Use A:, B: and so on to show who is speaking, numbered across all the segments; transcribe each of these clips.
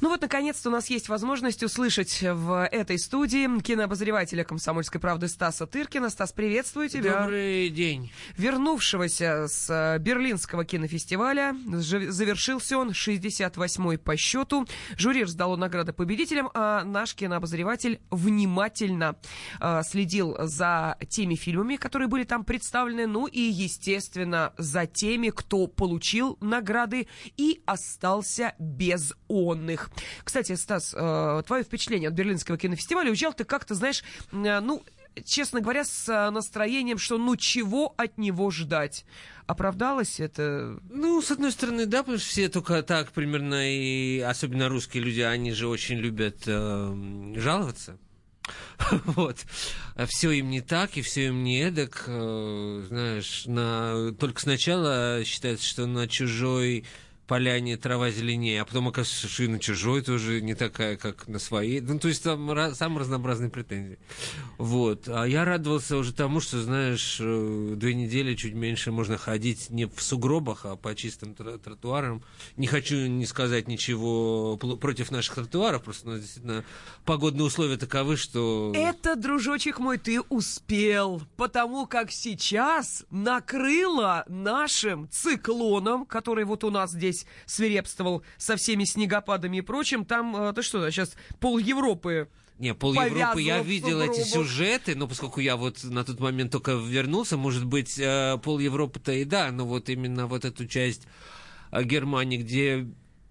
A: Ну вот, наконец-то у нас есть возможность услышать в этой студии кинообозревателя «Комсомольской правды» Стаса Тыркина. Стас, приветствую тебя.
B: Добрый день.
A: Вернувшегося с э, Берлинского кинофестиваля. Завершился он 68-й по счету. Жюри раздало награды победителям, а наш кинообозреватель внимательно э, следил за теми фильмами, которые были там представлены, ну и, естественно, за теми, кто получил награды и остался без онных. Кстати, Стас, э, твое впечатление от Берлинского кинофестиваля, уезжал ты как-то, знаешь, э, ну, честно говоря, с э, настроением, что ну чего от него ждать. Оправдалось это?
B: Ну, с одной стороны, да, потому что все только так примерно, и особенно русские люди, они же очень любят э, жаловаться. Вот. Все им не так, и все им не эдак. Знаешь, на... только сначала считается, что на чужой поляне трава зеленее, а потом оказывается, что и на чужой тоже не такая, как на своей. Ну, то есть там раз, самые разнообразные претензии. Вот. А я радовался уже тому, что, знаешь, э, две недели чуть меньше можно ходить не в сугробах, а по чистым тротуарам. Не хочу не сказать ничего против наших тротуаров, просто у нас действительно погодные условия таковы, что...
A: Это, дружочек мой, ты успел, потому как сейчас накрыло нашим циклоном, который вот у нас здесь здесь свирепствовал со всеми снегопадами и прочим, там, э, ты что, сейчас пол Европы
B: не, пол Европы я видел эти сюжеты, но поскольку я вот на тот момент только вернулся, может быть, э, пол Европы-то и да, но вот именно вот эту часть э, Германии, где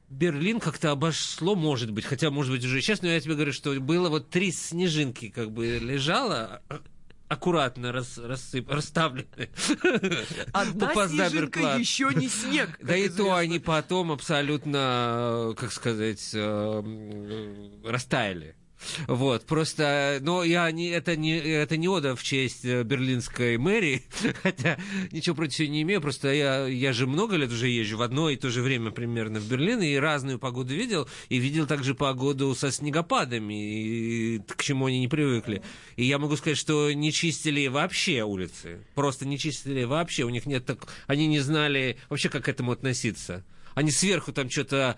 B: Берлин как-то обошло, может быть, хотя, может быть, уже сейчас, но я тебе говорю, что было вот три снежинки как бы лежало, аккуратно рас, рассып, расставлены.
A: Одна по снежинка еще не снег.
B: Да и то они потом абсолютно, как сказать, э, растаяли. Вот, просто, но я не, это не, это не ода в честь э, берлинской мэрии, хотя ничего против нее не имею, просто я, я же много лет уже езжу в одно и то же время примерно в Берлин, и разную погоду видел, и видел также погоду со снегопадами, и к чему они не привыкли. И я могу сказать, что не чистили вообще улицы, просто не чистили вообще, у них нет так, они не знали вообще, как к этому относиться. Они сверху там что-то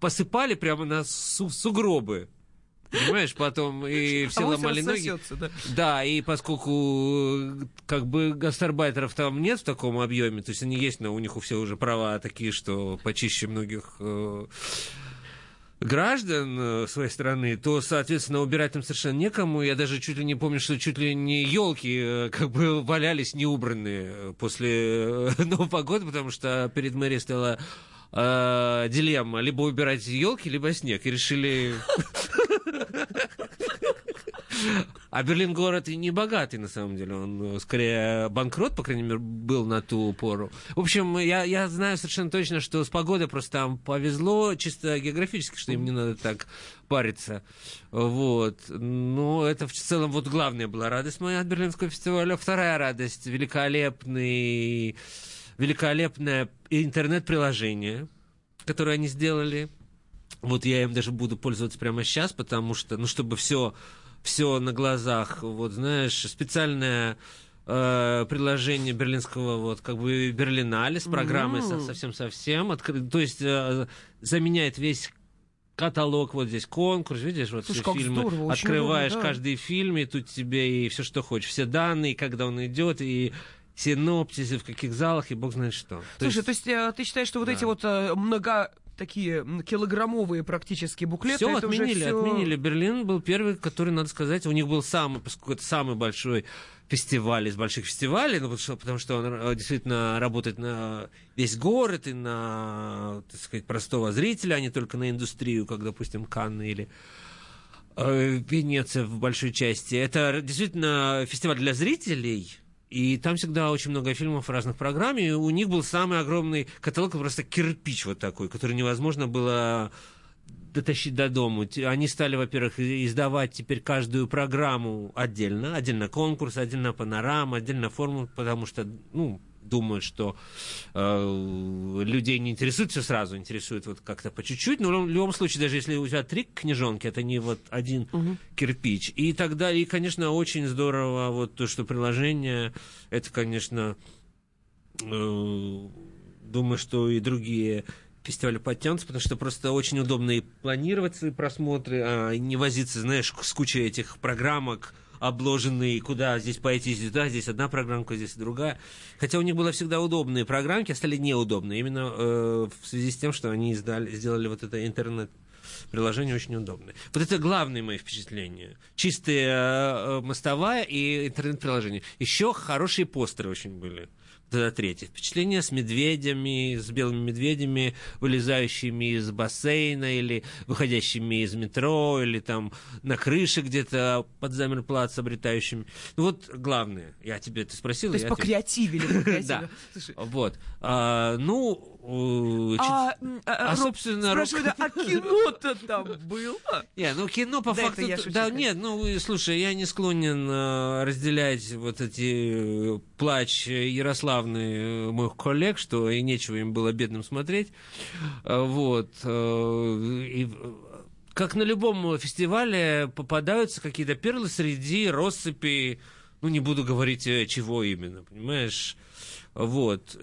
B: посыпали прямо на су- сугробы. Понимаешь, потом и все а ломали ноги. Да. да, и поскольку как бы гастарбайтеров там нет в таком объеме, то есть они есть, но у них у всех уже права такие, что почище многих э, граждан э, своей страны, то, соответственно, убирать там совершенно некому. Я даже чуть ли не помню, что чуть ли не елки э, как бы валялись неубранные после Нового года, потому что перед мэрией стояла э, дилемма либо убирать елки, либо снег. И решили а Берлин город и не богатый, на самом деле. Он э, скорее банкрот, по крайней мере, был на ту пору. В общем, я, я знаю совершенно точно, что с погодой просто там повезло, чисто географически, что им не надо так париться. Вот. Но это в целом вот главная была радость моя от Берлинского фестиваля. Вторая радость – великолепный, великолепное интернет-приложение, которое они сделали – вот я им даже буду пользоваться прямо сейчас, потому что, ну, чтобы все, все на глазах, вот знаешь, специальное э, приложение берлинского, вот, как бы Берлинале с программой mm. совсем-совсем, откры... то есть э, заменяет весь каталог, вот здесь конкурс, видишь, вот Слушай, все фильмы, здорово, открываешь удобно, да. каждый фильм, и тут тебе и все, что хочешь, все данные, когда он идет, и синопсисы, в каких залах, и бог знает что.
A: Слушай, то есть, то есть э, ты считаешь, что вот да. эти вот э, много такие килограммовые практически буклеты.
B: Все отменили, все... отменили. Берлин был первый, который, надо сказать, у них был самый, поскольку это самый большой фестиваль из больших фестивалей, ну, потому, что, потому что он э, действительно работает на весь город и на, так сказать, простого зрителя, а не только на индустрию, как, допустим, Канны или э, Венеция в большой части. Это действительно фестиваль для зрителей, и там всегда очень много фильмов в разных программ, и у них был самый огромный каталог, просто кирпич вот такой, который невозможно было дотащить до дома. Они стали, во-первых, издавать теперь каждую программу отдельно, отдельно конкурс, отдельно панорама, отдельно форму, потому что, ну, думают, что э, людей не интересует все сразу, интересует вот как-то по чуть-чуть. Но в любом случае, даже если у тебя три книжонки, это не вот один угу. кирпич. И тогда, и, конечно, очень здорово вот то, что приложение, это, конечно, э, думаю, что и другие фестивали подтянутся, потому что просто очень удобно и планировать свои просмотры, а не возиться, знаешь, с кучей этих программок, обложенные, куда здесь пойти, здесь, да, здесь одна программка, здесь другая. Хотя у них было всегда удобные программки, а стали неудобные, именно э, в связи с тем, что они издали, сделали вот это интернет приложение очень удобное. Вот это главные мои впечатления. Чистая э, мостовая и интернет-приложение. Еще хорошие постеры очень были. Это третье впечатление с медведями, с белыми медведями, вылезающими из бассейна или выходящими из метро, или там на крыше где-то под замерплац обретающими. Ну вот главное, я тебе это спросил.
A: То есть покреативили,
B: Да. Вот. А, ну, а,
A: а, а, собственно, спрашиваю, а кино-то там было?
B: Не, ну кино по факту... Да, нет, ну, слушай, я не склонен э, разделять вот эти э, плач Ярославны э, моих коллег, что и нечего им было бедным смотреть. Вот. И как на любом фестивале попадаются какие-то перлы среди россыпи, ну, не буду говорить, чего именно, понимаешь? Вот.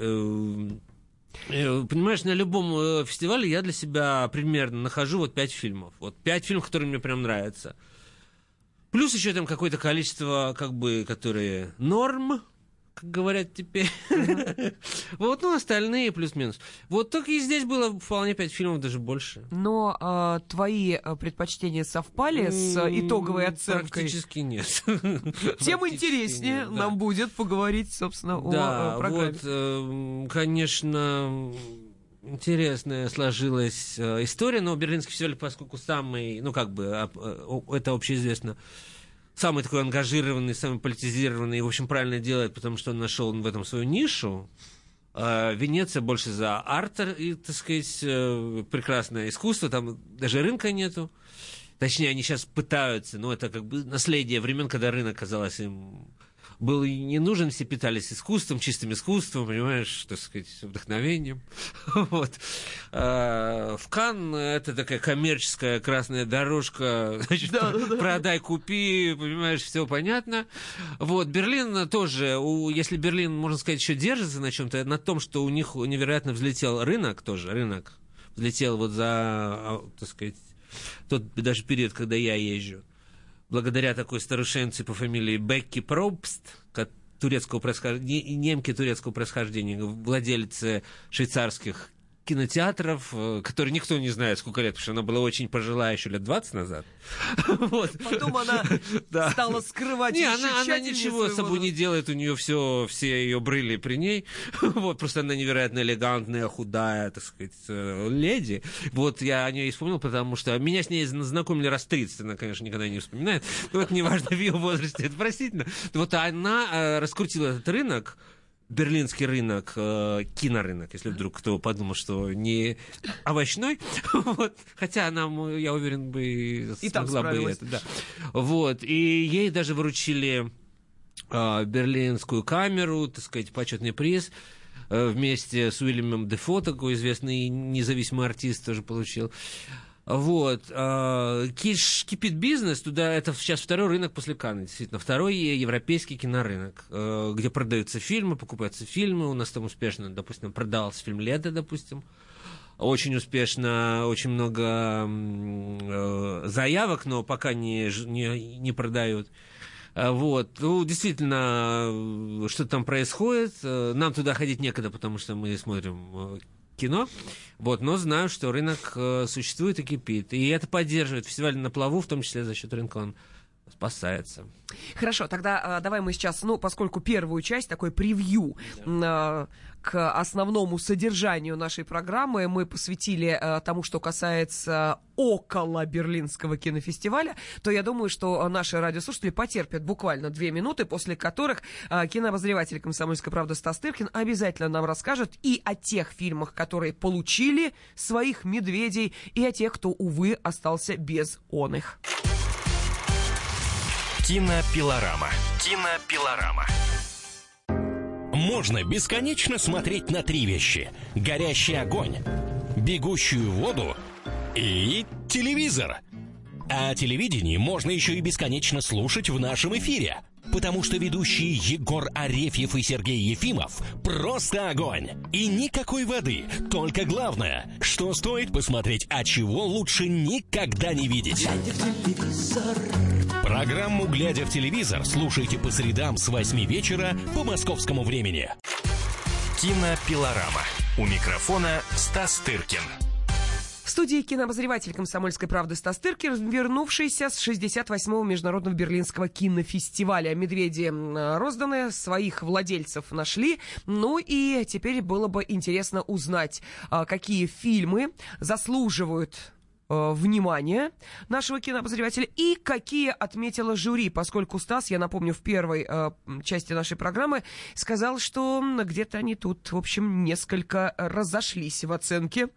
B: Э, понимаешь, на любом э, фестивале я для себя примерно нахожу вот пять фильмов. Вот пять фильмов, которые мне прям нравятся. Плюс еще там какое-то количество, как бы, которые норм, как говорят теперь. Вот, ну, остальные плюс-минус. Вот только и здесь было вполне пять фильмов, даже больше.
A: Но а, твои а, предпочтения совпали с итоговой оценкой?
B: Практически нет.
A: Тем интереснее нам будет поговорить, собственно, о программе.
B: вот, конечно, интересная сложилась э, история, но Берлинский фестиваль, поскольку самый, ну, как бы, э, это общеизвестно, самый такой ангажированный, самый политизированный, и, в общем, правильно делает, потому что он нашел в этом свою нишу. А Венеция больше за арт, и, так сказать, э, прекрасное искусство, там даже рынка нету. Точнее, они сейчас пытаются, но это как бы наследие времен, когда рынок казалось им был и не нужен, все питались искусством, чистым искусством, понимаешь, так сказать, вдохновением. вот. А, в Кан это такая коммерческая красная дорожка, значит, да, да, продай, купи, понимаешь, все понятно. Вот, Берлин тоже, у, если Берлин, можно сказать, еще держится на чем-то, на том, что у них невероятно взлетел рынок тоже, рынок взлетел вот за, а, так сказать, тот даже период, когда я езжу благодаря такой старушенце по фамилии Бекки Пробст, турецкого происхождения, немки турецкого происхождения, владельцы швейцарских кинотеатров, э, которые никто не знает, сколько лет, потому что она была очень пожилая еще лет 20 назад.
A: Вот. Потом она да. стала скрывать
B: Не, она, она ничего с собой не делает, у нее все, все ее брыли при ней. Вот, просто она невероятно элегантная, худая, так сказать, э, леди. Вот я о ней вспомнил, потому что меня с ней знакомили раз 30, она, конечно, никогда не вспоминает. Но это неважно в ее возрасте, это простительно. Вот она э, раскрутила этот рынок, берлинский рынок, э, кинорынок, если вдруг кто подумал, что не овощной, вот, хотя нам, я уверен, бы
A: и смогла бы это,
B: да. Вот, и ей даже вручили э, берлинскую камеру, так сказать, почетный приз, э, вместе с Уильямом Дефо, такой известный независимый артист, тоже получил. Вот. А, кипит бизнес, туда это сейчас второй рынок после Канны, действительно. Второй европейский кинорынок, э, где продаются фильмы, покупаются фильмы. У нас там успешно, допустим, продался фильм «Лето», допустим. Очень успешно, очень много э, заявок, но пока не, не, не продают. А, вот, ну, действительно, что там происходит. Э, нам туда ходить некогда, потому что мы смотрим кино. Вот, но знаю, что рынок э, существует и кипит. И это поддерживает фестиваль на плаву, в том числе за счет рынка он спасается.
A: Хорошо, тогда э, давай мы сейчас, ну, поскольку первую часть, такой превью э, к основному содержанию нашей программы мы посвятили э, тому, что касается около Берлинского кинофестиваля, то я думаю, что наши радиослушатели потерпят буквально две минуты, после которых э, кинообозреватель «Комсомольской правды» Стас Тыркин обязательно нам расскажет и о тех фильмах, которые получили своих медведей, и о тех, кто, увы, остался без он их.
C: Кинопилорама. Кинопилорама.
D: Можно бесконечно смотреть на три вещи. Горящий огонь, бегущую воду и телевизор. А телевидение можно еще и бесконечно слушать в нашем эфире – Потому что ведущие Егор Арефьев и Сергей Ефимов просто огонь. И никакой воды, только главное, что стоит посмотреть, а чего лучше никогда не видеть. Программу «Глядя в телевизор» слушайте по средам с 8 вечера по московскому времени.
C: Кинопилорама. У микрофона Стас Тыркин.
A: В студии кинообозреватель «Комсомольской правды» Стас Тыркер, вернувшийся с 68-го Международного Берлинского кинофестиваля. Медведи розданы, своих владельцев нашли. Ну и теперь было бы интересно узнать, а, какие фильмы заслуживают внимание нашего кинообозревателя и какие отметила жюри, поскольку Стас, я напомню, в первой э, части нашей программы сказал, что где-то они тут, в общем, несколько разошлись в оценке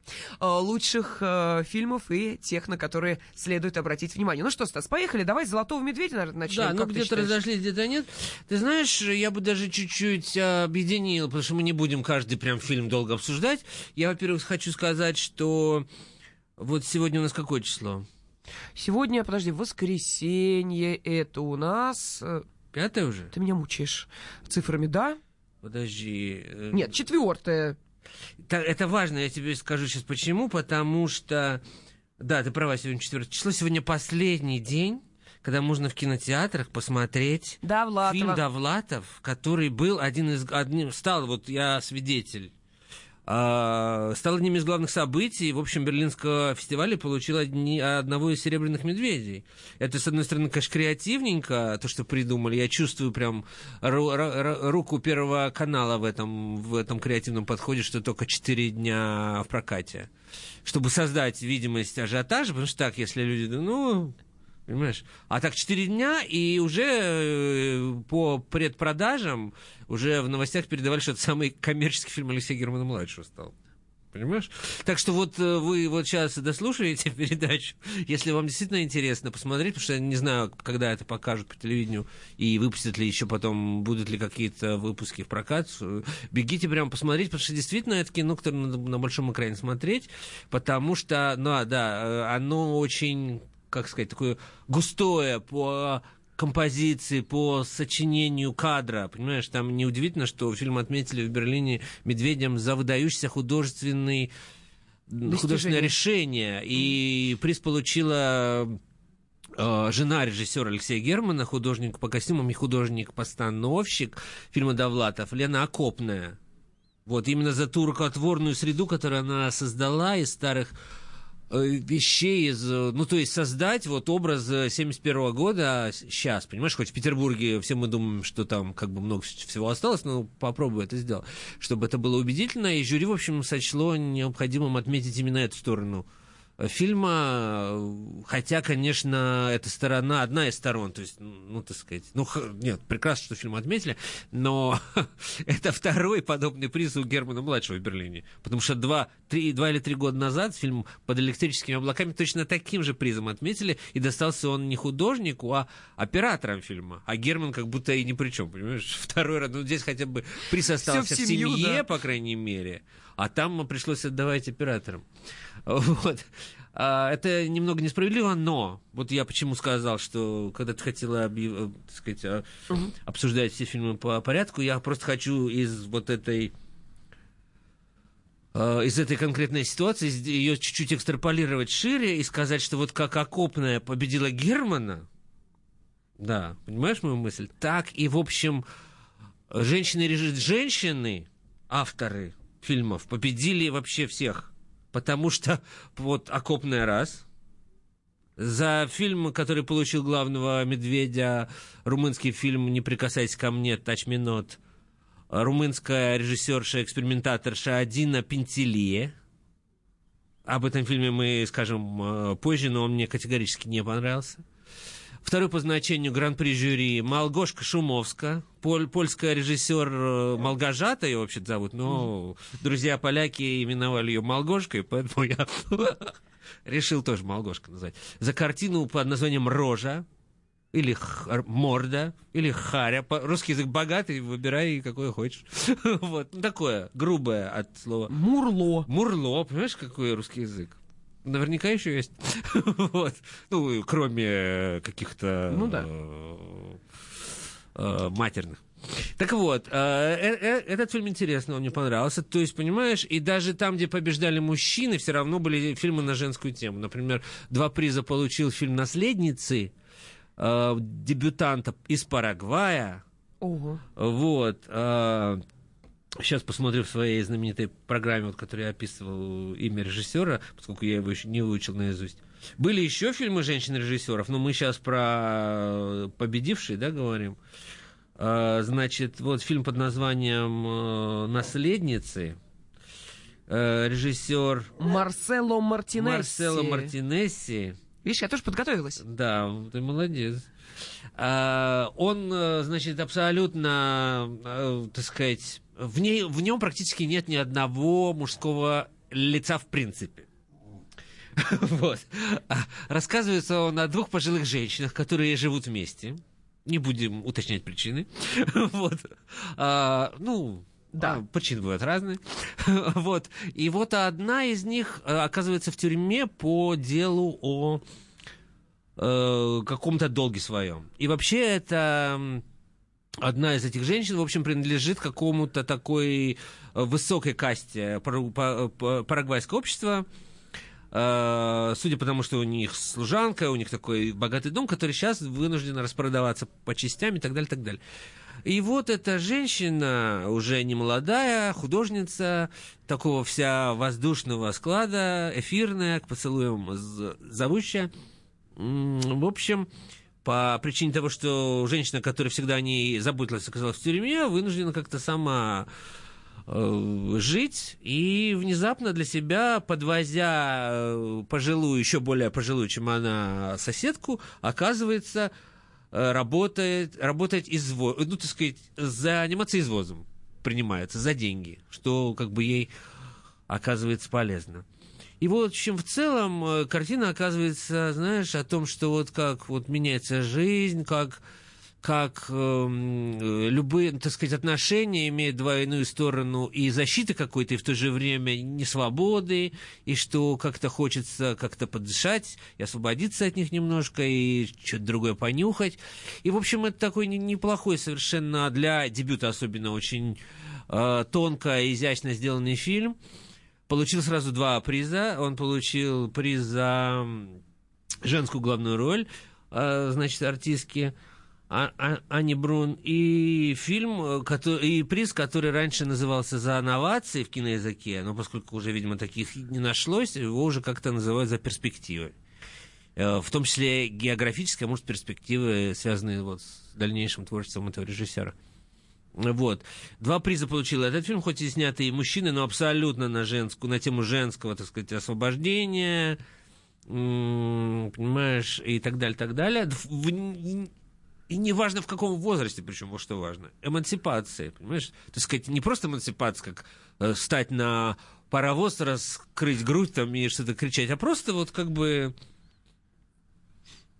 A: э, лучших э, фильмов и тех, на которые следует обратить внимание. Ну что, Стас, поехали, давай «Золотого медведя», наверное, начнем.
B: Да, ну где-то разошлись, где-то нет. Ты знаешь, я бы даже чуть-чуть а, объединил, потому что мы не будем каждый прям фильм долго обсуждать. Я, во-первых, хочу сказать, что вот сегодня у нас какое число?
A: Сегодня, подожди, воскресенье, это у нас... э,
B: Пятое уже?
A: Ты меня мучаешь цифрами, да?
B: Подожди. э,
A: Нет, четвертое.
B: Это важно, я тебе скажу сейчас почему. Потому что, да, ты права, сегодня четвертое число. Сегодня последний день, когда можно в кинотеатрах посмотреть
A: Довлатова.
B: фильм Довлатов, который был один из... Одним, стал, вот я свидетель, стал одним из главных событий, в общем, Берлинского фестиваля получил одни, одного из серебряных медведей. Это, с одной стороны, конечно, креативненько, то, что придумали. Я чувствую прям ру- ру- руку Первого канала в этом, в этом креативном подходе, что только 4 дня в прокате. Чтобы создать видимость ажиотажа, потому что так, если люди, ну, Понимаешь? А так 4 дня, и уже э, по предпродажам уже в новостях передавали, что это самый коммерческий фильм Алексея Германа-младшего стал. Понимаешь? Так что вот э, вы вот сейчас дослушаете передачу, если вам действительно интересно посмотреть, потому что я не знаю, когда это покажут по телевидению, и выпустят ли еще потом, будут ли какие-то выпуски в прокат, э, бегите прямо посмотреть, потому что действительно это кино, которое надо на большом экране смотреть, потому что, ну, а, да, оно очень, как сказать, такое густое по композиции, по сочинению кадра. Понимаешь, там неудивительно, что фильм отметили в Берлине «Медведем» за выдающийся художественный художественное решение. И приз получила э, жена режиссера Алексея Германа, художник по костюмам и художник-постановщик фильма «Довлатов» Лена Окопная. Вот именно за ту рукотворную среду, которую она создала из старых вещей, из, э, ну, то есть создать вот образ 71 года сейчас, понимаешь, хоть в Петербурге все мы думаем, что там как бы много всего осталось, но попробуй это сделать, чтобы это было убедительно, и жюри, в общем, сочло необходимым отметить именно эту сторону фильма, хотя, конечно, эта сторона, одна из сторон, то есть, ну, так сказать, ну, нет, прекрасно, что фильм отметили, но это второй подобный приз у Германа-младшего в Берлине, потому что два, три, два или три года назад фильм «Под электрическими облаками» точно таким же призом отметили, и достался он не художнику, а операторам фильма, а Герман как будто и ни при чем, понимаешь, второй раз, ну, здесь хотя бы приз остался в,
A: в семью,
B: семье,
A: да.
B: по крайней мере, а там пришлось отдавать операторам. Вот. А, Это немного несправедливо, но вот я почему сказал, что когда ты хотела объяв- э, так сказать, а, обсуждать все фильмы по порядку, я просто хочу из вот этой а, из этой конкретной ситуации ее чуть-чуть экстраполировать шире и сказать, что вот как окопная победила Германа, да, понимаешь мою мысль? Так и, в общем, женщины, режи- женщины, авторы фильмов, победили вообще всех. Потому что вот «Окопная раз», за фильм, который получил главного медведя, румынский фильм «Не прикасайся ко мне», «Touch me not», румынская режиссерша-экспериментаторша Адина Пентелие. Об этом фильме мы скажем э, позже, но он мне категорически не понравился. Второй по значению гран-при жюри Малгошка Шумовска, поль- польская режиссер э, Малгожата ее вообще зовут, но друзья поляки именовали ее Малгошкой, поэтому я решил тоже Малгошка назвать. За картину под названием «Рожа», или х- морда, или харя. Русский язык богатый, выбирай какой хочешь. Вот, ну, такое, грубое от слова.
A: Мурло.
B: Мурло, понимаешь, какой русский язык? Наверняка еще есть. вот. Ну, кроме каких-то
A: Ну да.
B: э, э, матерных. Так вот, э, э, э, этот фильм интересный, он мне понравился. То есть, понимаешь, и даже там, где побеждали мужчины, все равно были фильмы на женскую тему. Например, два приза получил фильм «Наследницы», э, дебютанта из Парагвая.
A: Ого.
B: Вот. Э, Сейчас посмотрю в своей знаменитой программе, вот, которую я описывал имя режиссера, поскольку я его еще не выучил наизусть. Были еще фильмы женщин-режиссеров, но мы сейчас про победившие, да, говорим. А, значит, вот фильм под названием э, «Наследницы». Э, Режиссер
A: Марсело Мартинесси.
B: Марсело Мартинесси.
A: Видишь, я тоже подготовилась.
B: Да, ты молодец. Он, э, значит, абсолютно, э, так сказать, в, ней, в нем практически нет ни одного мужского лица в принципе. Вот. А, Рассказывается он о двух пожилых женщинах, которые живут вместе. Не будем уточнять причины. Вот. А, Ну,
A: Да.
B: а, причины бывают разные. Вот. И вот одна из них э, оказывается в тюрьме по делу о э, каком-то долге своем. И вообще это одна из этих женщин, в общем, принадлежит какому-то такой э, высокой касте парагвайского общества. Э, Судя по тому, что у них служанка, у них такой богатый дом, который сейчас вынужден распродаваться по частям и так далее, так далее. И вот эта женщина, уже не молодая, художница, такого вся воздушного склада, эфирная, к поцелуям зовущая. В общем, по причине того, что женщина, которая всегда о ней заботилась, оказалась в тюрьме, вынуждена как-то сама э, жить, и внезапно для себя, подвозя э, пожилую, еще более пожилую, чем она, соседку, оказывается, э, работает, работает изво... ну, так сказать, заниматься извозом принимается за деньги, что как бы ей оказывается полезно. И вот, в общем, в целом э, картина оказывается, знаешь, о том, что вот как вот меняется жизнь, как как эм, э, любые, так сказать, отношения имеют двойную сторону и защиты какой-то, и в то же время несвободы, и что как-то хочется как-то подышать и освободиться от них немножко, и что-то другое понюхать. И, в общем, это такой не- неплохой совершенно для дебюта особенно очень э, тонко и изящно сделанный фильм. Получил сразу два приза. Он получил приз за женскую главную роль, э, значит, артистки А- А- Ани Брун, и фильм, э, и приз, который раньше назывался «За новации» в киноязыке, но поскольку уже, видимо, таких не нашлось, его уже как-то называют «За перспективы». Э, В том числе географические, может, перспективы, связанные вот с дальнейшим творчеством этого режиссера. Вот. Два приза получил этот фильм, хоть и снятый мужчины, но абсолютно на женскую, на тему женского, так сказать, освобождения, понимаешь, и так далее, так далее. И неважно в каком возрасте, причем, вот что важно, эмансипация, понимаешь? Так сказать, не просто эмансипация, как э, встать на паровоз, раскрыть грудь там и что-то кричать, а просто вот как бы,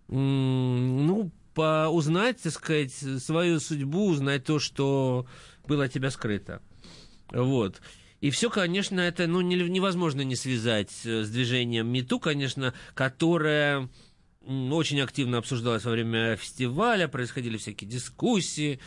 B: ну, по- узнать, так сказать, свою судьбу, узнать то, что было от тебя скрыто. Вот. И все, конечно, это ну, не- невозможно не связать э, с движением МИТУ, конечно, которое очень активно обсуждалось во время фестиваля, происходили всякие дискуссии,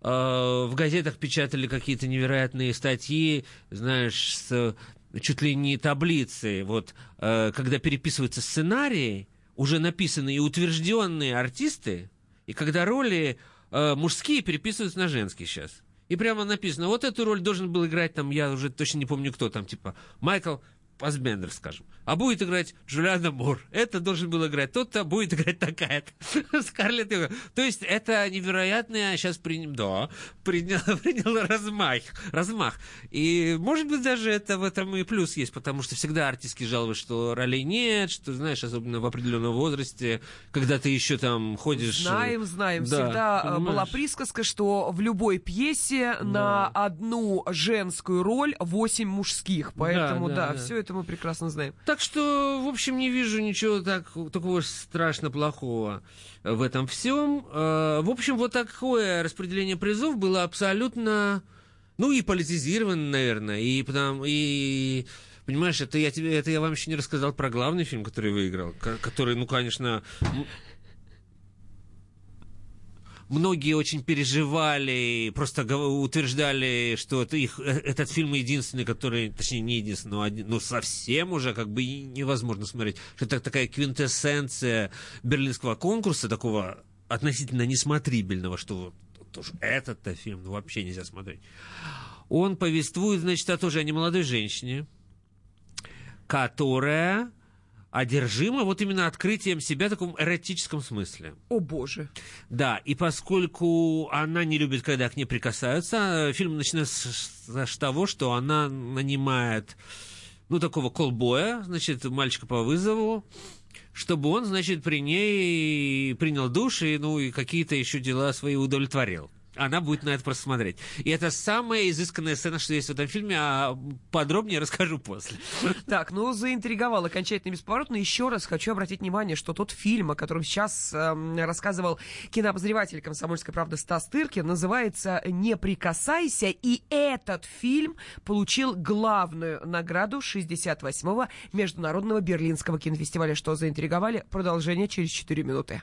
B: э, в газетах печатали какие-то невероятные статьи, знаешь, с чуть ли не таблицы, вот, э, когда переписываются сценарии, уже написанные и утвержденные артисты, и когда роли э, мужские переписываются на женские сейчас. И прямо написано, вот эту роль должен был играть там, я уже точно не помню кто там, типа Майкл Фассбендер, скажем. А будет играть Джулиана Мур. Это должен был играть тот-то, будет играть такая-то. Скарлетт Йоханссон. То есть это невероятное сейчас принял, да, принял, принял размах, размах. И может быть даже это в этом и плюс есть, потому что всегда артистки жалуются, что ролей нет, что, знаешь, особенно в определенном возрасте, когда ты еще там ходишь...
A: Знаем, знаем.
B: Да,
A: Всегда э, была
B: понимаешь?
A: присказка, что в любой пьесе на одну женскую роль восемь мужских. Поэтому,
B: да,
A: да,
B: да.
A: все это мы прекрасно знаем.
B: Так что, в общем, не вижу ничего так, такого страшно плохого в этом всем. Э, В общем, вот такое распределение призов было абсолютно, ну, и политизировано, наверное, и потому, и Понимаешь, это я тебе, это я вам еще не рассказал про главный фильм, который выиграл, ко- который, ну, конечно, многие очень переживали, просто утверждали, что это их, э, этот фильм единственный, который, точнее, не единственный, но, один, но совсем уже как бы невозможно смотреть. Что это такая квинтэссенция берлинского конкурса, такого относительно несмотрибельного, что уж этот-то фильм ну, вообще нельзя смотреть. Он повествует, значит, о тоже о немолодой женщине, которая одержима вот именно открытием себя в таком эротическом смысле.
A: О боже.
B: Да, и поскольку она не любит, когда к ней прикасаются, фильм начинается с того, что она нанимает, ну, такого колбоя, значит, мальчика по вызову, чтобы он, значит, при ней принял душ и, ну, и какие-то еще дела свои удовлетворил она будет на это просто смотреть. И это самая изысканная сцена, что есть в этом фильме, а подробнее расскажу после.
A: Так, ну, заинтриговал окончательно бесповоротно. Еще раз хочу обратить внимание, что тот фильм, о котором сейчас э, рассказывал кинообозреватель «Комсомольской правды» Стас Тыркин, называется «Не прикасайся», и этот фильм получил главную награду 68-го Международного Берлинского кинофестиваля. Что заинтриговали? Продолжение через 4 минуты.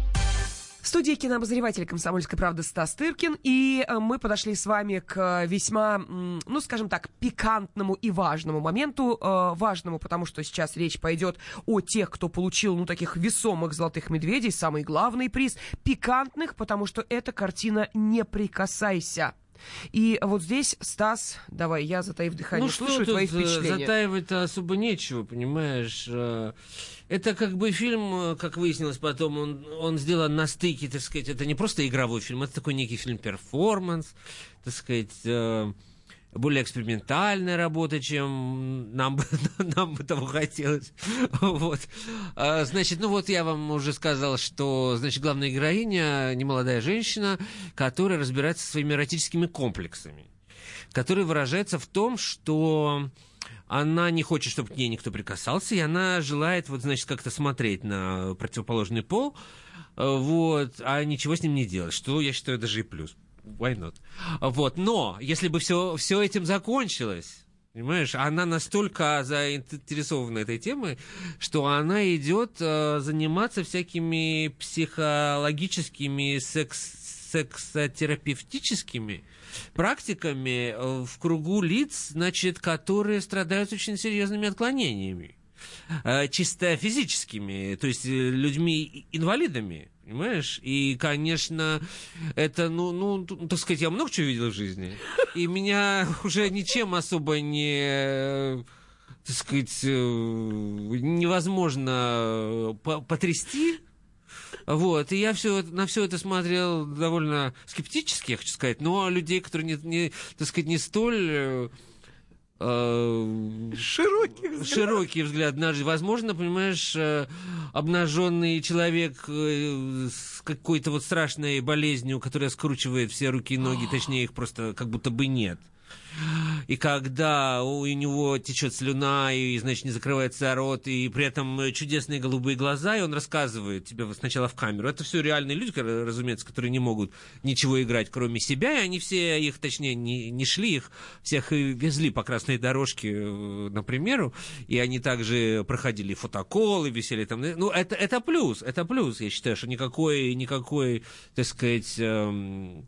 A: В студии кинообозреватель «Комсомольской правды» Стас Тыркин, и э, мы подошли с вами к весьма, ну, скажем так, пикантному и важному моменту. Э, важному, потому что сейчас речь пойдет о тех, кто получил, ну, таких весомых «Золотых медведей», самый главный приз. Пикантных, потому что эта картина «Не прикасайся». И вот здесь, Стас, давай, я, затаив дыхание,
B: ну,
A: слушаю
B: что
A: твои
B: тут э,
A: впечатления.
B: затаивать-то особо нечего, понимаешь. Э, это как бы фильм, э, как выяснилось потом, он, он сделан на стыке, так сказать, это не просто игровой фильм, это такой некий фильм-перформанс, так сказать, более экспериментальная работа, чем нам бы, нам бы того хотелось. Вот. А, значит, ну вот я вам уже сказал, что, значит, главная героиня немолодая женщина, которая разбирается со своими эротическими комплексами, которые выражаются в том, что она не хочет, чтобы к ней никто прикасался, и она желает, вот, значит, как-то смотреть на противоположный пол, вот, а ничего с ним не делать, что я считаю даже и плюс why not? Вот, но если бы все, все этим закончилось, Понимаешь, она настолько заинтересована этой темой, что она идет э, заниматься всякими психологическими секс сексотерапевтическими практиками э, в кругу лиц, значит, которые страдают очень серьезными отклонениями, э, чисто физическими, то есть э, людьми-инвалидами. Понимаешь? И, конечно, это, ну, ну, так сказать, я много чего видел в жизни. И меня уже ничем особо не так сказать, э, невозможно потрясти. Вот, и я все, на все это смотрел довольно скептически, я хочу сказать, но людей, которые не, не так сказать, не столь э,
A: Э, широкий взгляд.
B: Широкий взгляд на жизнь. Возможно, понимаешь, э, обнаженный человек э, с какой-то вот страшной болезнью, которая скручивает все руки и ноги, точнее, их просто как будто бы нет и когда у него течет слюна, и, значит, не закрывается рот, и при этом чудесные голубые глаза, и он рассказывает тебе сначала в камеру. Это все реальные люди, разумеется, которые не могут ничего играть, кроме себя, и они все их, точнее, не, не шли, их всех везли по красной дорожке, э, например, и они также проходили фотоколы, висели там. Ну, это, это плюс, это плюс, я считаю, что никакой, никакой, так сказать, эм, Э,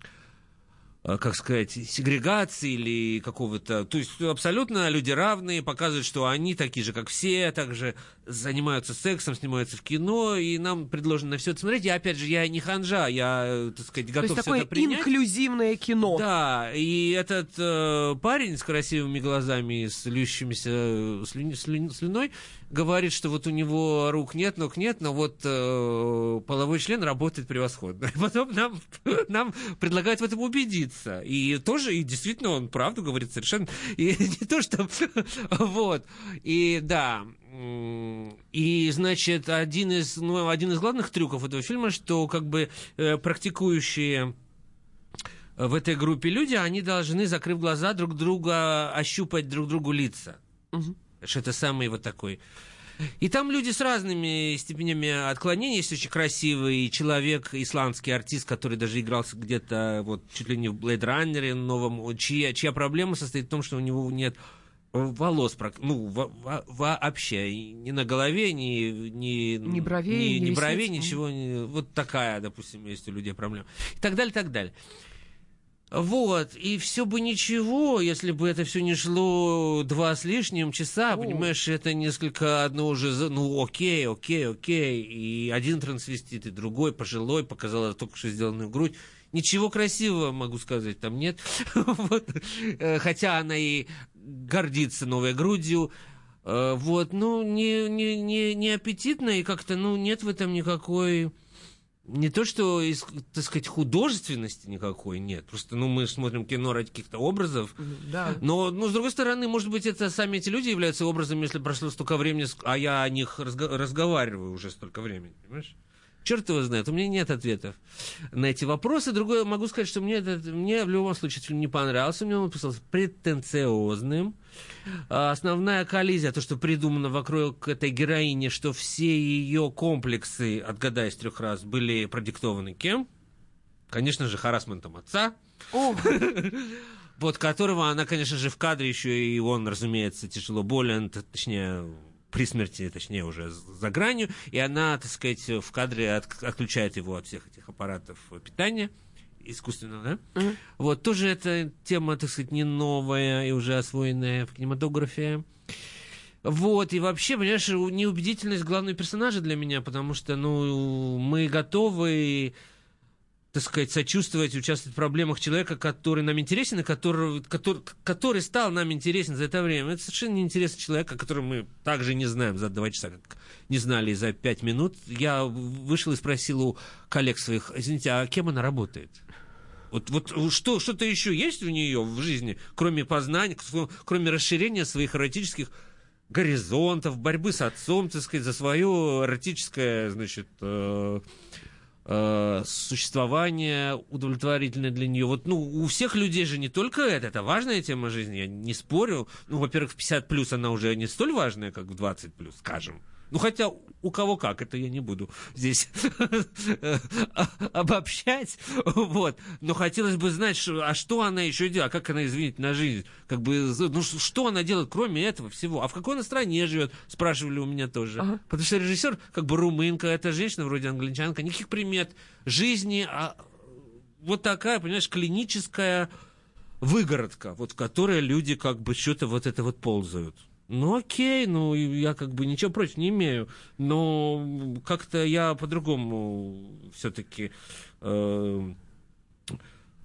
B: как сказать, сегрегации или какого-то... То есть абсолютно люди равные, показывают, что они такие же, как все, также занимаются сексом, снимаются в кино, и нам предложено на все это смотреть. Я, опять же, я не ханжа, я, так сказать, готов
A: То есть
B: все это принять.
A: инклюзивное кино.
B: Да, и этот э, парень с красивыми глазами, с льющимися слюни, слю, слюной, говорит, что вот у него рук нет, ног нет, но вот э, половой член работает превосходно. И потом нам, нам предлагают в этом убедиться. И тоже, и действительно, он правду говорит совершенно. И не то, что... Вот. И да, И, значит, один из, ну, один из главных трюков этого фильма, что как бы э, практикующие в этой группе люди, они должны, закрыв глаза, друг друга ощупать друг другу лица. Что это самый вот такой. И там люди с разными степенями отклонений. Есть очень красивый человек, исландский артист, который даже игрался где-то вот чуть ли не в Blade Runner новом, чья, чья проблема состоит в том, что у него нет волос, прак- ну, во- во- вообще, ни на голове, ни, ни,
A: Ни бровей,
B: ни,
A: ни
B: ни бровей, ничего. вот такая, допустим, есть у людей проблема. И так далее, и так далее. Вот, и все бы ничего, если бы это все не шло два с лишним часа, понимаешь, это несколько одно уже, ну, окей, окей, окей, и один трансвестит, и другой пожилой, показала только что сделанную грудь. Ничего красивого, могу сказать, там нет. Вот. Э, Хотя она и гордится новой грудью. Э, Вот, ну, не, не, не, не аппетитно, и как-то, ну, нет в этом никакой... Не то, что, из, так сказать, художественности никакой нет. Просто, ну, мы смотрим кино ради каких-то образов.
A: Да.
B: Но, ну, с другой стороны, может быть, это сами эти люди являются образами, если прошло столько времени, а я о них разго- разговариваю уже столько времени, понимаешь? Черт его знает, у меня нет ответов на эти вопросы. Другое, могу сказать, что мне, этот, мне в любом случае фильм не понравился. Мне он показался претенциозным. А Основная коллизия, то, что придумано вокруг этой героини, что все ее комплексы, отгадай с трех раз, были продиктованы кем? Конечно же, харасментом отца
A: О,
B: вот которого она, конечно же, в кадре еще и он, разумеется, тяжело болен, точнее, при смерти, точнее, уже за гранью, и она, так сказать, в кадре от- отключает его от всех этих аппаратов питания искусственного, да? Вот, тоже эта тема, так сказать, не новая и уже освоенная в кинематографе. Вот, и вообще, понимаешь, неубедительность главного персонажа для меня, потому что, ну, мы готовы так сказать, сочувствовать, участвовать в проблемах человека, который нам интересен, и который, который, который стал нам интересен за это время. Это совершенно неинтересный человек, о котором мы также не знаем за два часа, как не знали за пять минут. Я вышел и спросил у коллег своих, извините, а кем она работает? Вот, вот что, что-то еще есть у нее в жизни, кроме познания, кроме расширения своих эротических горизонтов, борьбы с отцом, так сказать, за свое эротическое, значит, э, э, существование удовлетворительное для нее. Вот, ну, у всех людей же не только это, это важная тема жизни, я не спорю. Ну, во-первых, в 50 плюс она уже не столь важная, как в 20 плюс, скажем. Ну, хотя у кого как, это я не буду здесь обобщать, вот. Но хотелось бы знать, что- а что она еще делает, а как она, извините, на жизнь, как бы, ну, что она делает, кроме этого всего, а в какой она стране живет, спрашивали у меня тоже.
A: Ага.
B: Потому что режиссер, как бы, румынка, это женщина, вроде англичанка, никаких примет жизни, а вот такая, понимаешь, клиническая выгородка, вот в которой люди как бы что-то вот это вот ползают. Ну окей, ну и я как бы ничего против не имею, но как-то я по-другому все-таки э,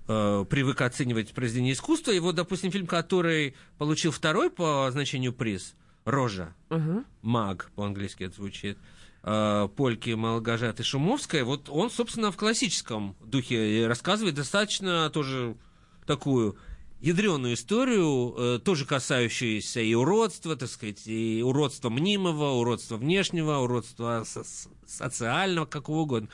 B: э, привык оценивать произведение искусства. И вот, допустим, фильм, который получил второй по значению приз, «Рожа»,
A: Ага.
B: Маг, по-английски это звучит, э, Польки Малгожаты Шумовская, вот он, собственно, в классическом духе рассказывает достаточно тоже такую ядреную историю, э, тоже касающуюся и уродства, так сказать, и уродства мнимого, уродства внешнего, уродства со- социального, какого угодно.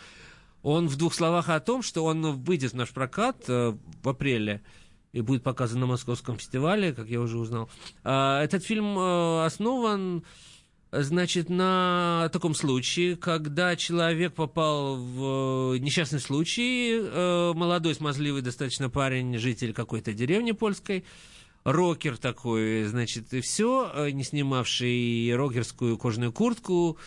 B: Он в двух словах о том, что он выйдет в наш прокат э, в апреле и будет показан на Московском фестивале, как я уже узнал. А, Этот фильм э, основан, значит, на таком случае, когда человек попал в несчастный случай, э, молодой, смазливый достаточно парень, житель какой-то деревни польской, рокер такой, значит, и все, не снимавший рокерскую кожаную куртку,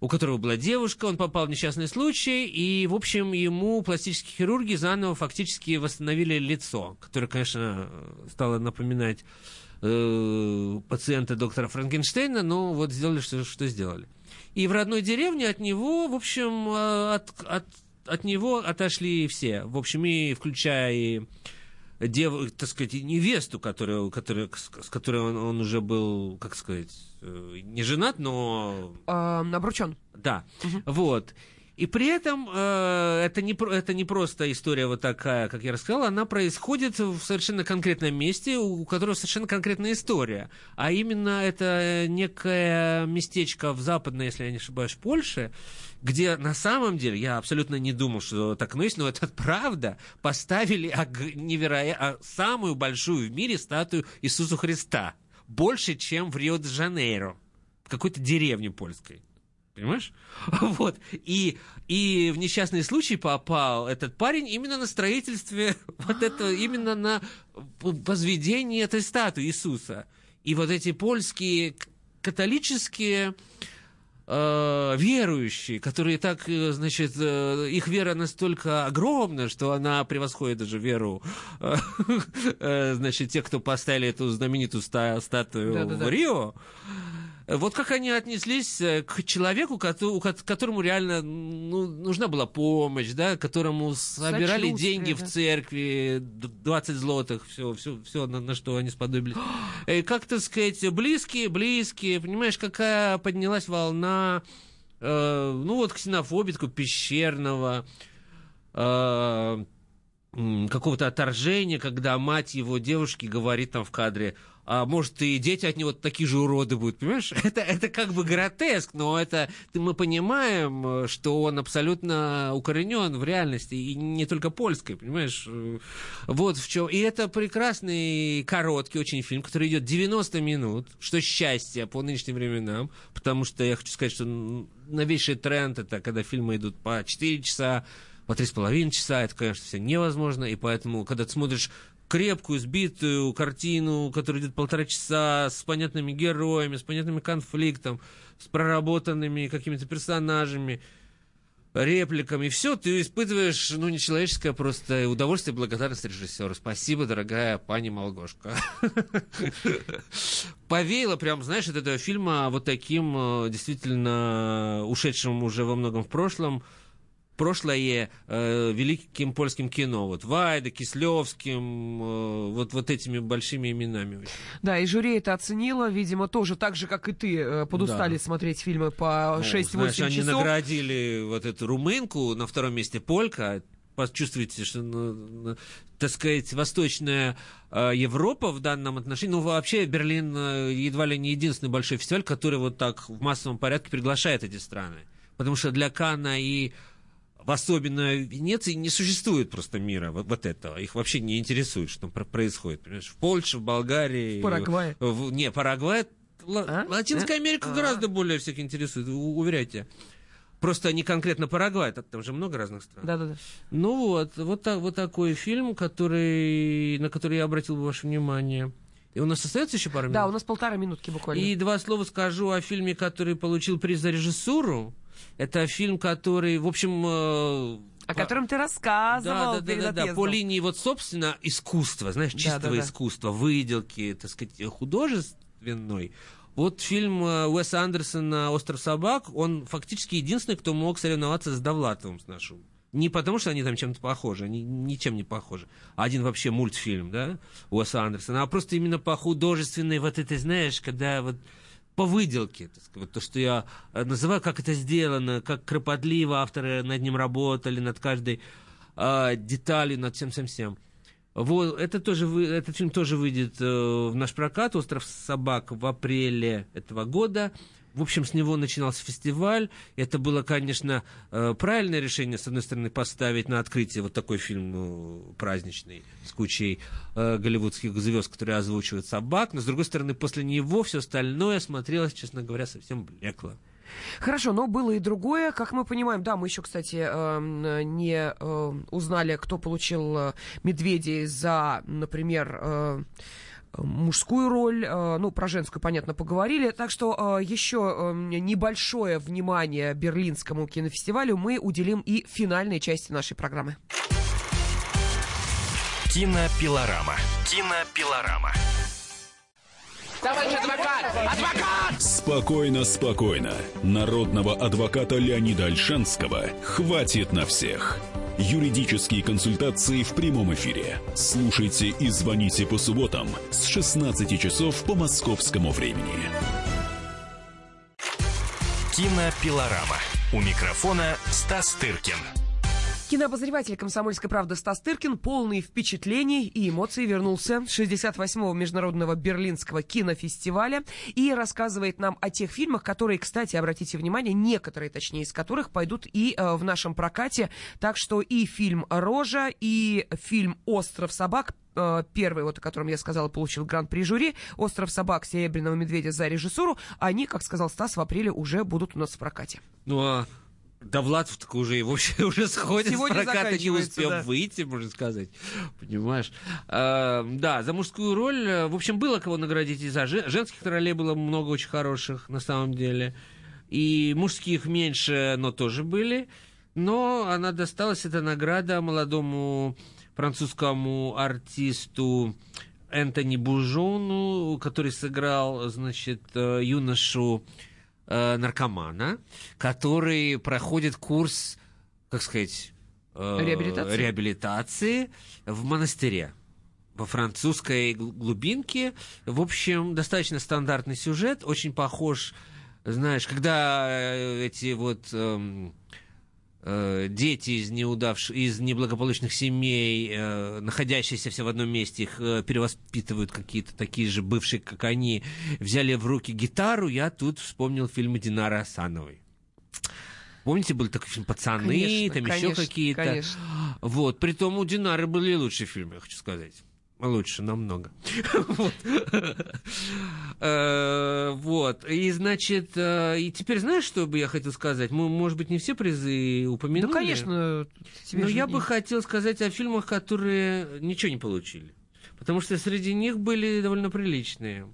B: у которого была девушка, он попал в несчастный случай, и, в общем, ему пластические хирурги заново фактически восстановили лицо, которое, конечно, стало напоминать э, пациента доктора Франкенштейна, но вот сделали, что, что сделали. И в родной деревне от него, в общем, э, от, от, от него отошли все, в общем, и включая и дев, так сказать, невесту, которую, которую, с, которой он, он уже был, как сказать, э, не женат, но
A: А, обручен.
B: да, вот. И при этом э, это, не, это не просто история вот такая, как я рассказал, она происходит в совершенно конкретном месте, у которого совершенно конкретная история. А именно это некое местечко в западной, если я не ошибаюсь, Польше, где на самом деле, я абсолютно не думал, что так оно есть, но это правда, поставили ог- невероя- а, самую большую в мире статую Иисуса Христа. Больше, чем в Рио-де-Жанейро, в какой-то деревне польской. Понимаешь? Вот. И, и в несчастный случай попал этот парень именно на строительстве вот этого, именно на возведении этой статуи Иисуса. И вот эти польские католические э, верующие, которые так, э, значит, э, их вера настолько огромна, что она превосходит даже веру, э, э, значит, тех, кто поставили эту знаменитую ста- статую
A: Да-да-да.
B: в Рио. Вот как они отнеслись э, к человеку, которому реально ну, нужна была помощь, да, которому собирали
A: Сочувствие,
B: деньги в
A: да.
B: церкви, д- 20 злотых, все, все, все на, на что они сподобились. И как, так сказать, близкие, близкие, понимаешь, какая поднялась волна, э, ну вот ксенофобии, такого пещерного, э, какого-то отторжения, когда мать его девушки говорит там в кадре, а может и дети от него такие же уроды будут, понимаешь? Это, это как бы гротеск, но это мы понимаем, э, что он абсолютно укоренен в реальности, и не только польской, понимаешь? Э, Вот в чем. И это прекрасный, короткий очень фильм, который идет 90 минут, что счастье по нынешним временам, потому что я хочу сказать, что новейший тренд это когда фильмы идут по 4 часа, по три с половиной часа, это, конечно, все невозможно, и поэтому, когда ты смотришь крепкую, сбитую картину, которая идет полтора часа, с понятными героями, с понятным конфликтом, с проработанными какими-то персонажами, репликами, все, ты испытываешь, ну, нечеловеческое просто удовольствие и благодарность режиссеру. Спасибо, дорогая пани Молгошка. Повеяло прям, знаешь, от этого фильма вот таким э, действительно ушедшим уже во многом в прошлом, прошлое э, великим польским кино. Вот Вайда, Кислевским, э, вот, вот этими большими именами. очень.
A: Да, и жюри это оценило, видимо, тоже так же, как и ты, э, подустали
B: Да.
A: смотреть фильмы по
B: Ну,
A: 6-8
B: знаешь, они
A: часов.
B: наградили вот эту румынку, на втором месте полька. Почувствуете, что, ну, ну, так сказать, восточная э, Европа в данном отношении, ну, вообще Берлин э, едва ли не единственный большой фестиваль, который вот так в массовом порядке приглашает эти страны. Потому что для Канна и в особенно Венеции не существует просто мира вот, вот этого. Их вообще не интересует, что там про- происходит. Понимаешь? В Польше, в Болгарии.
A: В Парагвае.
B: в- не, Парагвай.
A: А?
B: Латинская
A: А?
B: Америка
A: А.
B: гораздо более всех интересует, у- уверяйте. Просто не конкретно Парагвай, там- там же много разных стран.
A: Да-да-да.
B: Ну вот, вот, так, вот такой фильм, который, на который я обратил бы ваше внимание. И у нас остается еще пару минут?
A: Да, у нас полтора минутки буквально.
B: И два слова скажу о фильме, который получил приз за режиссуру. Это фильм, который, в общем... э,
A: О
B: по-
A: котором ты рассказывал
B: да, да,
A: перед
B: да, да, по линии вот, собственно, искусства, знаешь, чистого
A: да, да.
B: искусства, выделки, так сказать, художественной. Вот фильм э, Уэса Андерсона «Остров собак», он фактически единственный, кто мог соревноваться с Довлатовым, с нашим. Не потому, что они там чем-то похожи, они ничем не похожи. Один вообще мультфильм, да, Уэса Андерсона, а просто именно по художественной вот этой, знаешь, когда вот по выделке, так сказать, то, что я э, называю, как это сделано, как кропотливо авторы над ним работали, над каждой э, деталью, над всем-всем-всем. Вот, это тоже, вы- этот фильм тоже выйдет э, в наш прокат «Остров собак» в апреле этого года. В общем, с него начинался фестиваль. Это было, конечно, э, правильное решение, с одной стороны, поставить на открытие вот такой фильм ну, праздничный с кучей э, голливудских звезд, которые озвучивают собак. Но, с другой стороны, после него все остальное смотрелось, честно говоря, совсем блекло.
A: Хорошо, но было и другое. Как мы понимаем, да, мы еще, кстати, эм, не э, узнали, кто получил э, медведей за, например, э, мужскую роль, э, ну, про женскую, понятно, поговорили. Так что э, еще э, небольшое внимание Берлинскому кинофестивалю мы уделим и финальной части нашей программы.
C: Кинопилорама. Кинопилорама.
E: Спокойно, спокойно. Народного адвоката Леонида Альшанского хватит на всех. Юридические консультации в прямом эфире. Слушайте и звоните по субботам с 16 часов по московскому времени.
C: Кинопилорама. У микрофона Стас Тыркин.
A: Кинообозреватель «Комсомольской правды» Стас Тыркин полный впечатлений и эмоций вернулся с 68-го Международного Берлинского кинофестиваля и рассказывает нам о тех фильмах, которые, кстати, обратите внимание, некоторые, точнее, из которых пойдут и э, в нашем прокате. Так что и фильм «Рожа», и фильм «Остров собак» э, первый, вот о котором я сказала, получил гран-при жюри, «Остров собак» Серебряного медведя за режиссуру, они, как сказал Стас, в апреле уже будут у нас в прокате.
B: Ну а Довлатов так уже вообще уже сходит
A: Сегодня
B: с проката, не успев
A: да.
B: выйти, можно сказать. Понимаешь? А, да, за мужскую роль, э, в общем, было кого наградить и за жен- женских ролей было много очень хороших, на самом деле. И мужских меньше, но тоже были. Но она досталась, эта награда, молодому французскому артисту Энтони Бужону, который сыграл, значит, э, юношу э, наркомана, который проходит курс, как сказать, э,
A: Реабилитации?
B: реабилитации в монастыре во французской гл- глубинке. В общем, достаточно стандартный сюжет, очень похож, знаешь, когда э, эти вот э, дети из неудавш... из неблагополучных семей, э, находящиеся все в одном месте, их э, перевоспитывают какие-то такие же бывшие, как они, взяли в руки гитару, я тут вспомнил фильмы Динары Асановой. Помните, был такой фильм «Пацаны»,
A: Конечно,
B: там еще
A: конечно,
B: какие-то.
A: конечно.
B: Вот, притом у Динары были лучшие фильмы, я хочу сказать. Лучше, намного. Вот. Э, Вот. И, значит, э, и теперь знаешь, что бы я хотел сказать? Мы, может быть, не все призы упомянули.
A: Ну, конечно.
B: Но я бы хотел сказать о фильмах, которые ничего не получили. Потому что среди них были довольно приличные.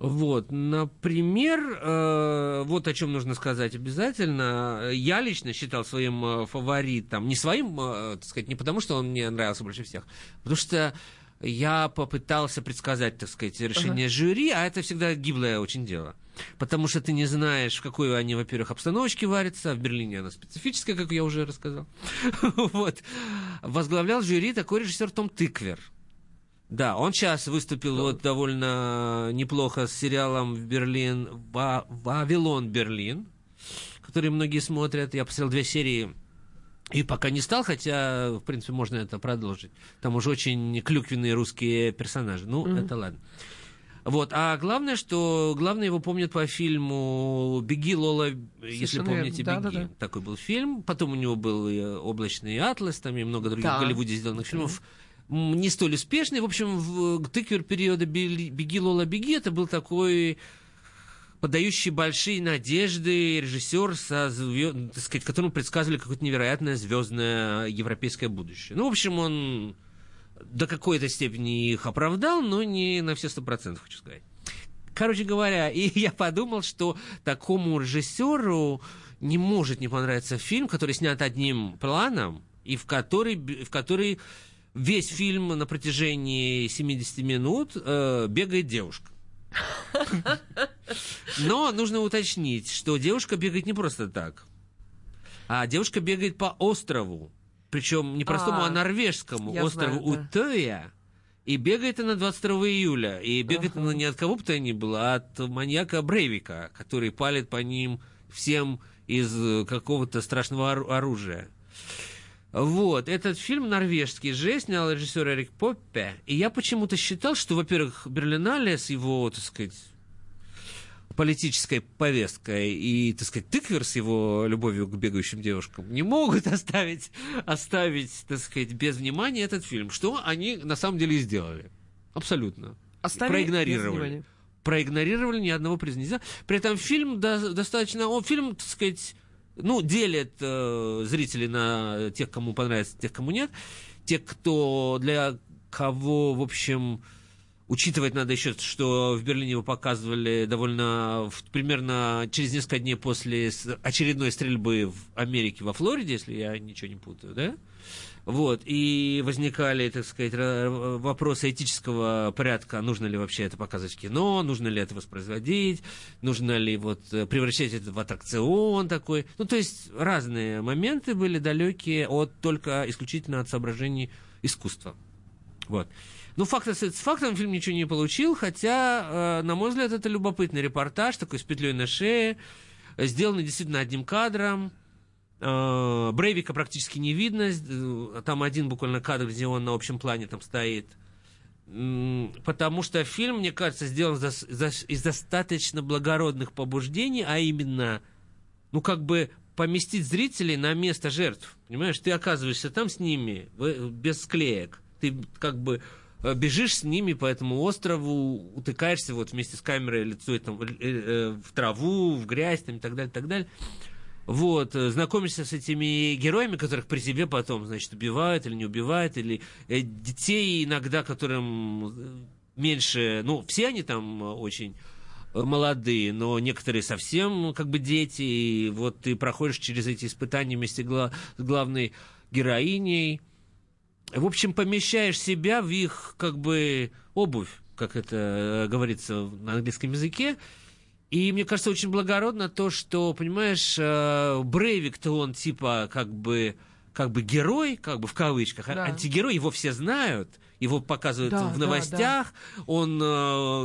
B: Вот, например, э, вот о чем нужно сказать обязательно. Я лично считал своим э, фаворитом, не своим, э, так сказать, не потому, что он мне нравился больше всех, потому что я попытался предсказать, так сказать, решение жюри, а это всегда гиблое очень дело. Потому что ты не знаешь, в какой они, во-первых, обстановочке варятся. В Берлине она специфическая, как я уже рассказал. Вот. Возглавлял жюри такой режиссер Том Тыквер. Да, он сейчас выступил вот довольно неплохо с сериалом в Берлин «Ва- «Вавилон Берлин», который многие смотрят. Я посмотрел две серии и пока не стал, хотя, в принципе, можно это продолжить. Там уже очень клюквенные русские персонажи. Ну, это ладно. Вот, а главное, что главное его помнят по фильму «Беги, Лола», если
A: Совершенно
B: помните,
A: верно.
B: «Беги».
A: Да-да-да.
B: Такой был фильм. Потом у него был и «Облачный атлас», там и много других
A: Да.
B: в Голливуде сделанных фильмов. М, Не столь успешный. В общем, в тыквер периода «Бели- «Беги, Лола, беги» это был такой подающий большие надежды режиссер, со так сказать, которому предсказывали какое-то невероятное звездное европейское будущее. Ну, в общем, он до какой-то степени их оправдал, но не на все сто процентов, хочу сказать. Короче говоря, и я подумал, что такому режиссеру не может не понравиться фильм, который снят одним планом, и в который, в который весь фильм на протяжении 70 минут э, бегает девушка. Но нужно уточнить, что девушка бегает не просто так, а девушка бегает по острову. Причем не простому,
A: А,
B: а, норвежскому
A: я
B: острову
A: знаю, да.
B: Утоя. И бегает она 22 июля. И бегает она не от кого бы то ни было, а от маньяка Брейвика, который палит по ним всем из э, какого-то страшного ору- оружия. Вот, этот фильм норвежский же снял режиссер Эрик Поппе. И я почему-то считал, что, во-первых, Берлинале с его, так сказать, политической повесткой и, так сказать, тыквер с его любовью к бегающим девушкам не могут оставить, оставить, так сказать, без внимания этот фильм. Что они на самом деле и сделали. Абсолютно.
A: Оставили
B: Проигнорировали. Проигнорировали ни одного признания. При этом фильм до- достаточно... Он фильм, так сказать, ну, делит э, зрителей на тех, кому понравится, тех, кому нет. Те, кто для кого, в общем, учитывать надо еще, что в Берлине его показывали довольно в- примерно через несколько дней после очередной стрельбы в Америке во Флориде, если я ничего не путаю, да? Вот, и возникали, так сказать, вопросы этического порядка, нужно ли вообще это показывать в кино, нужно ли это воспроизводить, нужно ли вот э, превращать это в аттракцион такой. Ну, то есть разные моменты были далекие от только исключительно от соображений искусства. Вот. Ну, факт остается фактом, фильм ничего не получил, хотя, э, на мой взгляд, это любопытный репортаж, такой с петлей на шее, сделаны действительно одним кадром. Э, Брейвика практически не видно. Э, Там один буквально кадр, где он на общем плане там стоит. Потому что фильм, мне кажется, сделан из достаточно благородных побуждений, а именно, ну, как бы поместить зрителей на место жертв. Понимаешь, ты оказываешься там с ними, без склеек. Ты как бы э, бежишь с ними по этому острову, утыкаешься вот вместе с камерой лицо там, в траву, в грязь там, и так далее, и так далее. Вот, э, знакомишься с этими героями, которых при себе потом, значит, убивают или не убивают, или э, детей иногда, которым э, меньше, ну, все они там очень молодые, но некоторые совсем ну, как бы дети, и вот ты проходишь через эти испытания вместе гла- с главной героиней, в общем, помещаешь себя в их, как бы, обувь, как это говорится на английском языке. И мне кажется, очень благородно то, что, понимаешь, э, Брейвик-то он типа как бы, как бы герой, как бы в кавычках, а
A: Да.
B: антигерой, его все знают, его показывают
A: Да,
B: в
A: да,
B: новостях, он, э,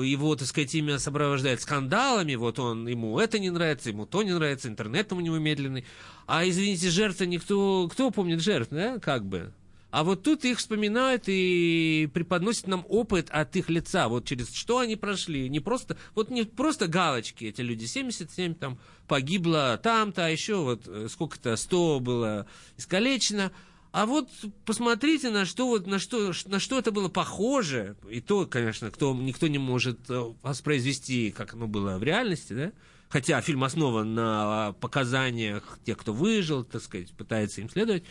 B: его, так сказать, имя сопровождает скандалами, вот он, ему это не нравится, ему то не нравится, интернет у него медленный. А, извините, жертвы никто, кто помнит жертв, да, как бы? А вот тут их вспоминают и преподносят нам опыт от их лица, вот через что они прошли. Не просто, вот не просто галочки эти люди, 77 там погибло там-то, а еще вот э, сколько-то, 100 было искалечено. А вот посмотрите, на что, вот, на, что, на что это было похоже. И то, конечно, кто, никто не может э, воспроизвести, как оно было в реальности, да? Хотя фильм основан на показаниях тех, кто выжил, так сказать, пытается им следовать.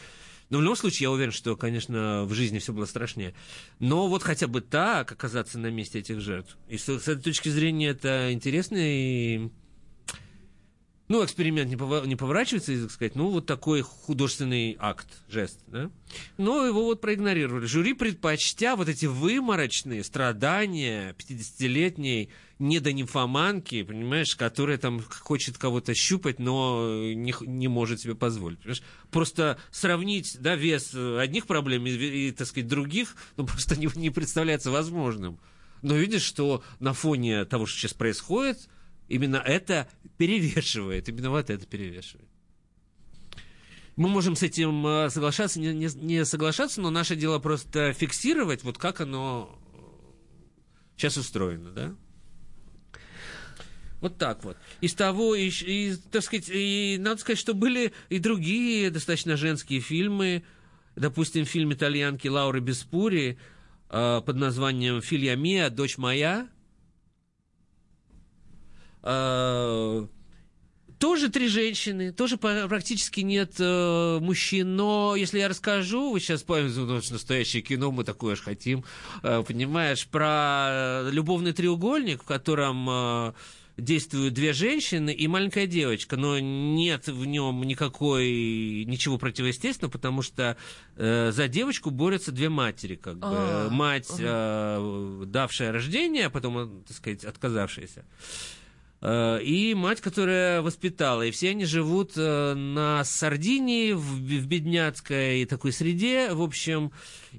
B: Но в любом случае, я уверен, что, конечно, в жизни все было страшнее. Но вот хотя бы так оказаться на месте этих жертв. И с, с этой точки зрения это интересно и... Ну, эксперимент не, поворачивается, так сказать, ну, вот такой художественный акт, жест, да? Но его вот проигнорировали. Жюри, предпочтя вот эти выморочные страдания 50-летней недонимфоманки, понимаешь, которая там хочет кого-то щупать, но не, не может себе позволить. Понимаешь? Просто сравнить да, вес одних проблем и, и, так сказать, других, ну, просто не, не представляется возможным. Но видишь, что на фоне того, что сейчас происходит, именно это перевешивает, именно вот это перевешивает. Мы можем с этим э, соглашаться, не, не- не соглашаться, но наше дело просто фиксировать, вот как оно сейчас устроено, да? Вот так вот. Из того, и, и, так сказать, и надо сказать, что были и другие достаточно женские фильмы. Допустим, фильм итальянки Лауры Беспури э, под названием «Филья Мия. Дочь моя». Э, тоже три женщины, тоже практически нет э, мужчин, но если я расскажу, вы сейчас поймете, ну, это настоящее кино, мы такое же хотим, э, понимаешь, про любовный треугольник, в котором э, действуют две женщины и маленькая девочка, но нет в нем никакой, ничего противоестественного, потому что э, за девочку борются две матери, как бы.
A: А,
B: Мать, э, давшая рождение, а потом, э, так сказать, отказавшаяся. Э, и мать, которая воспитала. И все они живут э, на Сардинии, в, в бедняцкой такой среде, в общем.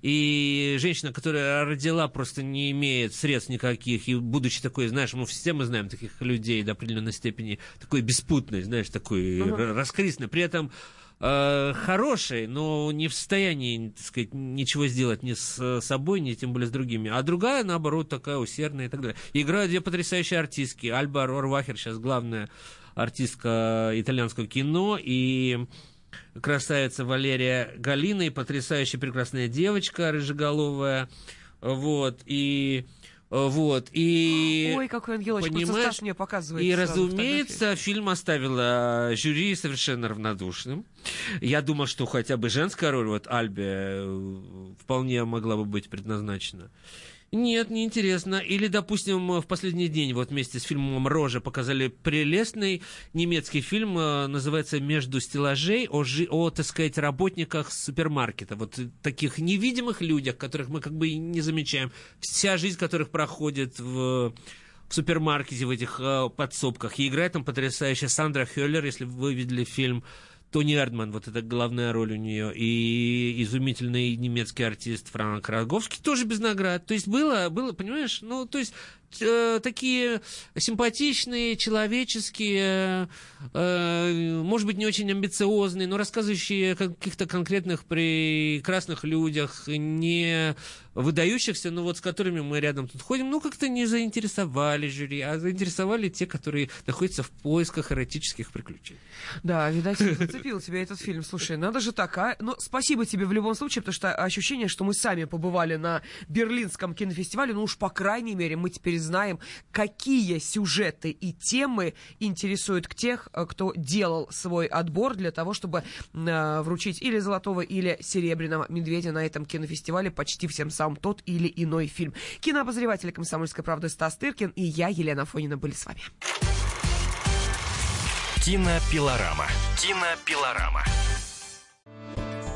B: И женщина, которая родила, просто не имеет средств никаких. И будучи такой, знаешь, мы все мы знаем таких людей до определенной степени, такой беспутной, знаешь, такой р- раскрисной. При этом э, хорошей, но не в состоянии, так сказать, ничего сделать ни с собой, ни тем более с другими. А другая, наоборот, такая усердная и так далее. Играют две потрясающие артистки. Альба Рорвахер сейчас главная артистка итальянского кино, и красавица Валерия Галина, и потрясающая прекрасная девочка рыжеголовая. Вот, и... Вот, и...
A: Ой, какой ангелочек.
B: Понимаешь,
A: мне показывает.
B: И, разумеется, фильм оставила жюри совершенно равнодушным. Я думал, что хотя бы женская роль, вот Альбе, э, вполне могла бы быть предназначена. Нет, неинтересно. Или, допустим, в последний день, вот вместе с фильмом «Рожа» показали прелестный немецкий фильм, э, называется «Между стеллажей», о, о, так сказать, работниках супермаркета. Вот таких невидимых людях, которых мы как бы и не замечаем. Вся жизнь которых проходит в в супермаркете, в этих э, подсобках. И играет там потрясающая Сандра Хеллер, если вы видели фильм Тони Эрдман, вот это главная роль у нее, и изумительный немецкий артист Франк Роговский тоже без наград. То есть было, было, понимаешь, ну, то есть э, такие симпатичные, человеческие, э, может быть, не очень амбициозные, но рассказывающие о каких-то конкретных прекрасных людях, не выдающихся, но вот с которыми мы рядом тут ходим, ну, как-то не заинтересовали жюри, а заинтересовали те, которые находятся в поисках эротических приключений.
A: Да, видать, зацепил тебя этот фильм. Слушай, надо же так, а? Ну, спасибо тебе в любом случае, потому что ощущение, что мы сами побывали на Берлинском кинофестивале, ну уж, по крайней мере, мы теперь знаем, какие сюжеты и темы интересуют тех, э, кто делал свой отбор для того, чтобы э, вручить или золотого, или серебряного медведя на этом кинофестивале почти всем самым тот или иной фильм. Кинообозреватель «Комсомольской правды» Стас Тыркин и я, Елена Фонина, были с вами.
C: Кинопилорама. Кинопилорама.